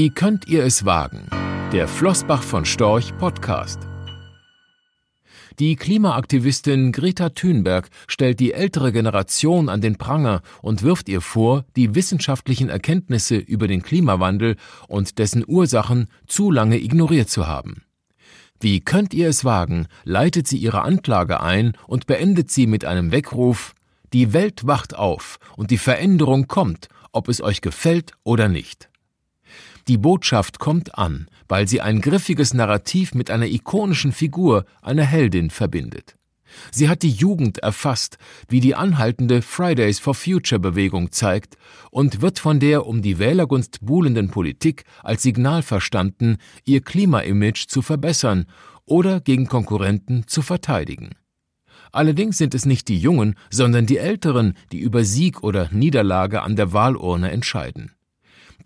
Wie könnt ihr es wagen? Der Flossbach von Storch Podcast. Die Klimaaktivistin Greta Thunberg stellt die ältere Generation an den Pranger und wirft ihr vor, die wissenschaftlichen Erkenntnisse über den Klimawandel und dessen Ursachen zu lange ignoriert zu haben. Wie könnt ihr es wagen, leitet sie ihre Anklage ein und beendet sie mit einem Weckruf Die Welt wacht auf und die Veränderung kommt, ob es euch gefällt oder nicht. Die Botschaft kommt an, weil sie ein griffiges Narrativ mit einer ikonischen Figur, einer Heldin, verbindet. Sie hat die Jugend erfasst, wie die anhaltende Fridays for Future Bewegung zeigt, und wird von der um die Wählergunst buhlenden Politik als Signal verstanden, ihr Klimaimage zu verbessern oder gegen Konkurrenten zu verteidigen. Allerdings sind es nicht die Jungen, sondern die Älteren, die über Sieg oder Niederlage an der Wahlurne entscheiden.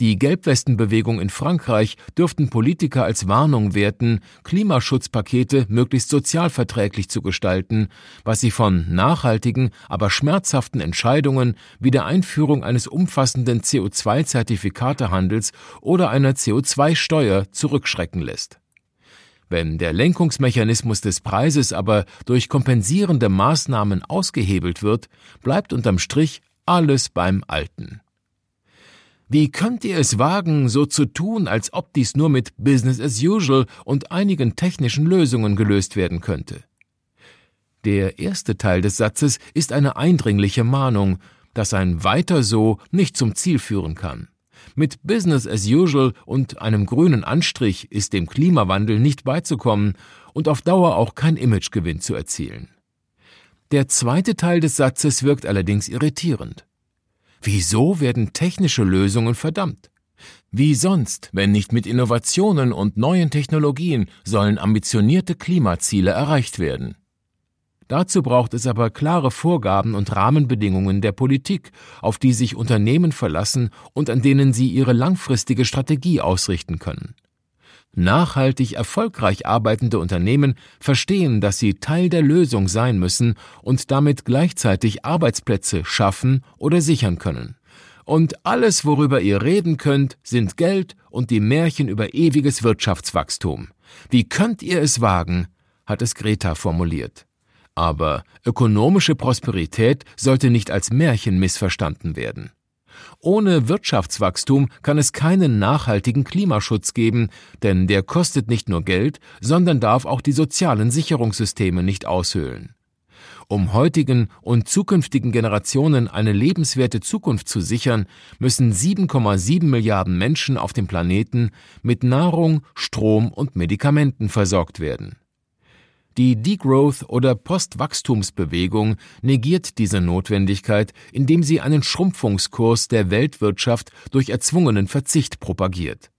Die Gelbwestenbewegung in Frankreich dürften Politiker als Warnung werten, Klimaschutzpakete möglichst sozialverträglich zu gestalten, was sie von nachhaltigen, aber schmerzhaften Entscheidungen wie der Einführung eines umfassenden CO2-Zertifikatehandels oder einer CO2-Steuer zurückschrecken lässt. Wenn der Lenkungsmechanismus des Preises aber durch kompensierende Maßnahmen ausgehebelt wird, bleibt unterm Strich alles beim Alten. Wie könnt ihr es wagen, so zu tun, als ob dies nur mit Business as usual und einigen technischen Lösungen gelöst werden könnte? Der erste Teil des Satzes ist eine eindringliche Mahnung, dass ein Weiter so nicht zum Ziel führen kann. Mit Business as usual und einem grünen Anstrich ist dem Klimawandel nicht beizukommen und auf Dauer auch kein Imagegewinn zu erzielen. Der zweite Teil des Satzes wirkt allerdings irritierend. Wieso werden technische Lösungen verdammt? Wie sonst, wenn nicht mit Innovationen und neuen Technologien, sollen ambitionierte Klimaziele erreicht werden? Dazu braucht es aber klare Vorgaben und Rahmenbedingungen der Politik, auf die sich Unternehmen verlassen und an denen sie ihre langfristige Strategie ausrichten können. Nachhaltig erfolgreich arbeitende Unternehmen verstehen, dass sie Teil der Lösung sein müssen und damit gleichzeitig Arbeitsplätze schaffen oder sichern können. Und alles, worüber ihr reden könnt, sind Geld und die Märchen über ewiges Wirtschaftswachstum. Wie könnt ihr es wagen? hat es Greta formuliert. Aber ökonomische Prosperität sollte nicht als Märchen missverstanden werden. Ohne Wirtschaftswachstum kann es keinen nachhaltigen Klimaschutz geben, denn der kostet nicht nur Geld, sondern darf auch die sozialen Sicherungssysteme nicht aushöhlen. Um heutigen und zukünftigen Generationen eine lebenswerte Zukunft zu sichern, müssen 7,7 Milliarden Menschen auf dem Planeten mit Nahrung, Strom und Medikamenten versorgt werden. Die Degrowth- oder Postwachstumsbewegung negiert diese Notwendigkeit, indem sie einen Schrumpfungskurs der Weltwirtschaft durch erzwungenen Verzicht propagiert.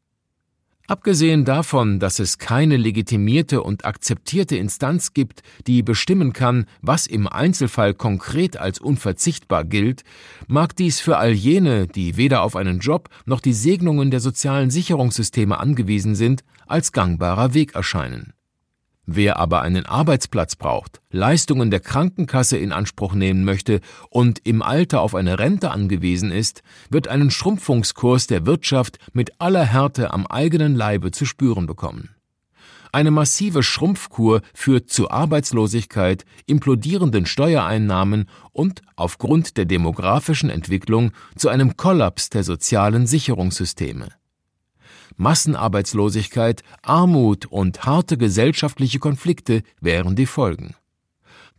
Abgesehen davon, dass es keine legitimierte und akzeptierte Instanz gibt, die bestimmen kann, was im Einzelfall konkret als unverzichtbar gilt, mag dies für all jene, die weder auf einen Job noch die Segnungen der sozialen Sicherungssysteme angewiesen sind, als gangbarer Weg erscheinen. Wer aber einen Arbeitsplatz braucht, Leistungen der Krankenkasse in Anspruch nehmen möchte und im Alter auf eine Rente angewiesen ist, wird einen Schrumpfungskurs der Wirtschaft mit aller Härte am eigenen Leibe zu spüren bekommen. Eine massive Schrumpfkur führt zu Arbeitslosigkeit, implodierenden Steuereinnahmen und aufgrund der demografischen Entwicklung zu einem Kollaps der sozialen Sicherungssysteme. Massenarbeitslosigkeit, Armut und harte gesellschaftliche Konflikte wären die Folgen.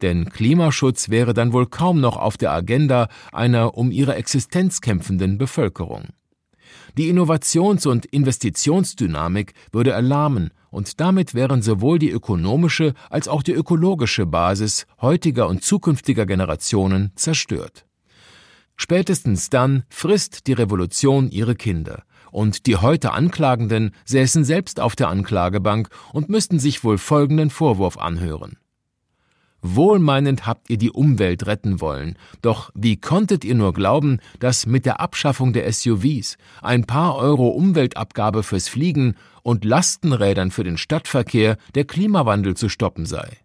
Denn Klimaschutz wäre dann wohl kaum noch auf der Agenda einer um ihre Existenz kämpfenden Bevölkerung. Die Innovations- und Investitionsdynamik würde erlahmen und damit wären sowohl die ökonomische als auch die ökologische Basis heutiger und zukünftiger Generationen zerstört. Spätestens dann frisst die Revolution ihre Kinder, und die heute Anklagenden säßen selbst auf der Anklagebank und müssten sich wohl folgenden Vorwurf anhören. Wohlmeinend habt ihr die Umwelt retten wollen, doch wie konntet ihr nur glauben, dass mit der Abschaffung der SUVs, ein paar Euro Umweltabgabe fürs Fliegen und Lastenrädern für den Stadtverkehr der Klimawandel zu stoppen sei?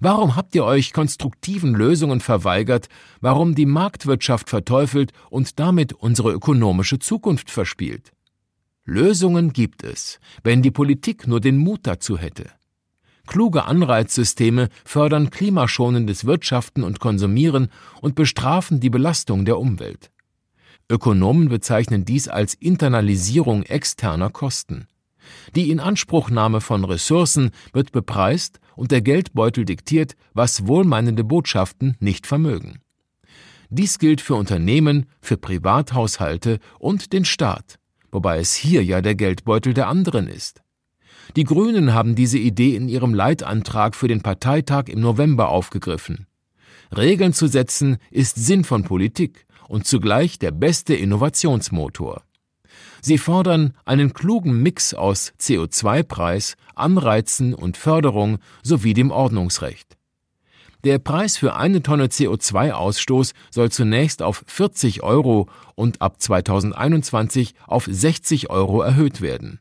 Warum habt ihr euch konstruktiven Lösungen verweigert, warum die Marktwirtschaft verteufelt und damit unsere ökonomische Zukunft verspielt? Lösungen gibt es, wenn die Politik nur den Mut dazu hätte. Kluge Anreizsysteme fördern klimaschonendes Wirtschaften und Konsumieren und bestrafen die Belastung der Umwelt. Ökonomen bezeichnen dies als Internalisierung externer Kosten. Die Inanspruchnahme von Ressourcen wird bepreist und der Geldbeutel diktiert, was wohlmeinende Botschaften nicht vermögen. Dies gilt für Unternehmen, für Privathaushalte und den Staat, wobei es hier ja der Geldbeutel der anderen ist. Die Grünen haben diese Idee in ihrem Leitantrag für den Parteitag im November aufgegriffen. Regeln zu setzen ist Sinn von Politik und zugleich der beste Innovationsmotor. Sie fordern einen klugen Mix aus CO2-Preis, Anreizen und Förderung sowie dem Ordnungsrecht. Der Preis für eine Tonne CO2-Ausstoß soll zunächst auf 40 Euro und ab 2021 auf 60 Euro erhöht werden.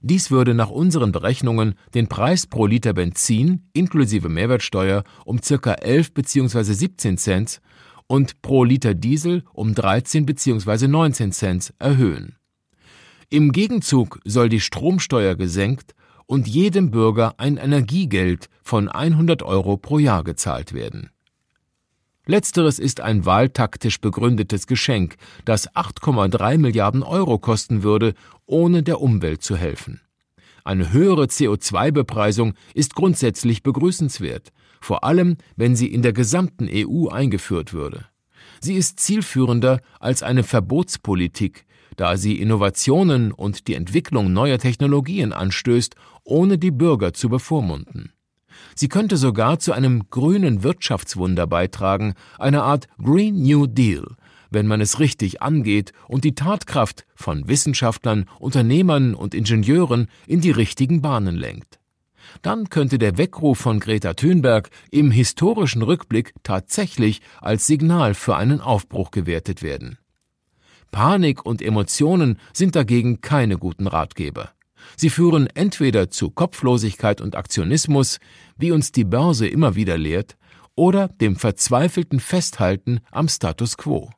Dies würde nach unseren Berechnungen den Preis pro Liter Benzin inklusive Mehrwertsteuer um circa 11 bzw. 17 Cent und pro Liter Diesel um 13 bzw. 19 Cent erhöhen. Im Gegenzug soll die Stromsteuer gesenkt und jedem Bürger ein Energiegeld von 100 Euro pro Jahr gezahlt werden. Letzteres ist ein wahltaktisch begründetes Geschenk, das 8,3 Milliarden Euro kosten würde, ohne der Umwelt zu helfen. Eine höhere CO2-Bepreisung ist grundsätzlich begrüßenswert, vor allem wenn sie in der gesamten EU eingeführt würde. Sie ist zielführender als eine Verbotspolitik, da sie Innovationen und die Entwicklung neuer Technologien anstößt, ohne die Bürger zu bevormunden. Sie könnte sogar zu einem grünen Wirtschaftswunder beitragen, einer Art Green New Deal, wenn man es richtig angeht und die Tatkraft von Wissenschaftlern, Unternehmern und Ingenieuren in die richtigen Bahnen lenkt. Dann könnte der Weckruf von Greta Thunberg im historischen Rückblick tatsächlich als Signal für einen Aufbruch gewertet werden. Panik und Emotionen sind dagegen keine guten Ratgeber. Sie führen entweder zu Kopflosigkeit und Aktionismus, wie uns die Börse immer wieder lehrt, oder dem verzweifelten Festhalten am Status quo.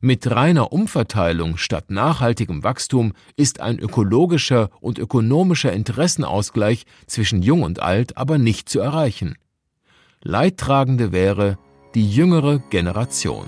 Mit reiner Umverteilung statt nachhaltigem Wachstum ist ein ökologischer und ökonomischer Interessenausgleich zwischen Jung und Alt aber nicht zu erreichen. Leidtragende wäre die jüngere Generation.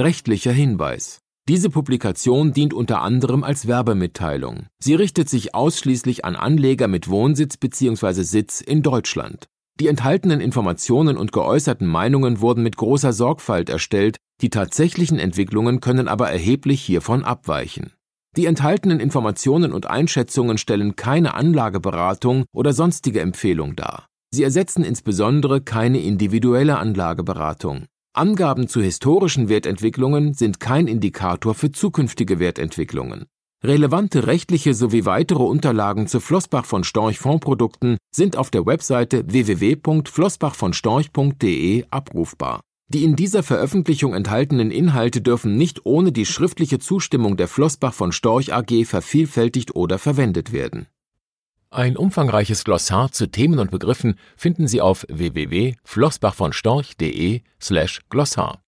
Rechtlicher Hinweis diese Publikation dient unter anderem als Werbemitteilung. Sie richtet sich ausschließlich an Anleger mit Wohnsitz bzw. Sitz in Deutschland. Die enthaltenen Informationen und geäußerten Meinungen wurden mit großer Sorgfalt erstellt, die tatsächlichen Entwicklungen können aber erheblich hiervon abweichen. Die enthaltenen Informationen und Einschätzungen stellen keine Anlageberatung oder sonstige Empfehlung dar. Sie ersetzen insbesondere keine individuelle Anlageberatung. Angaben zu historischen Wertentwicklungen sind kein Indikator für zukünftige Wertentwicklungen. Relevante rechtliche sowie weitere Unterlagen zu Flossbach von Storch Fondprodukten sind auf der Webseite www.flossbachvonstorch.de abrufbar. Die in dieser Veröffentlichung enthaltenen Inhalte dürfen nicht ohne die schriftliche Zustimmung der Flossbach von Storch AG vervielfältigt oder verwendet werden ein umfangreiches Glossar zu Themen und Begriffen finden Sie auf www.flossbachvonstorch.de slash Glossar.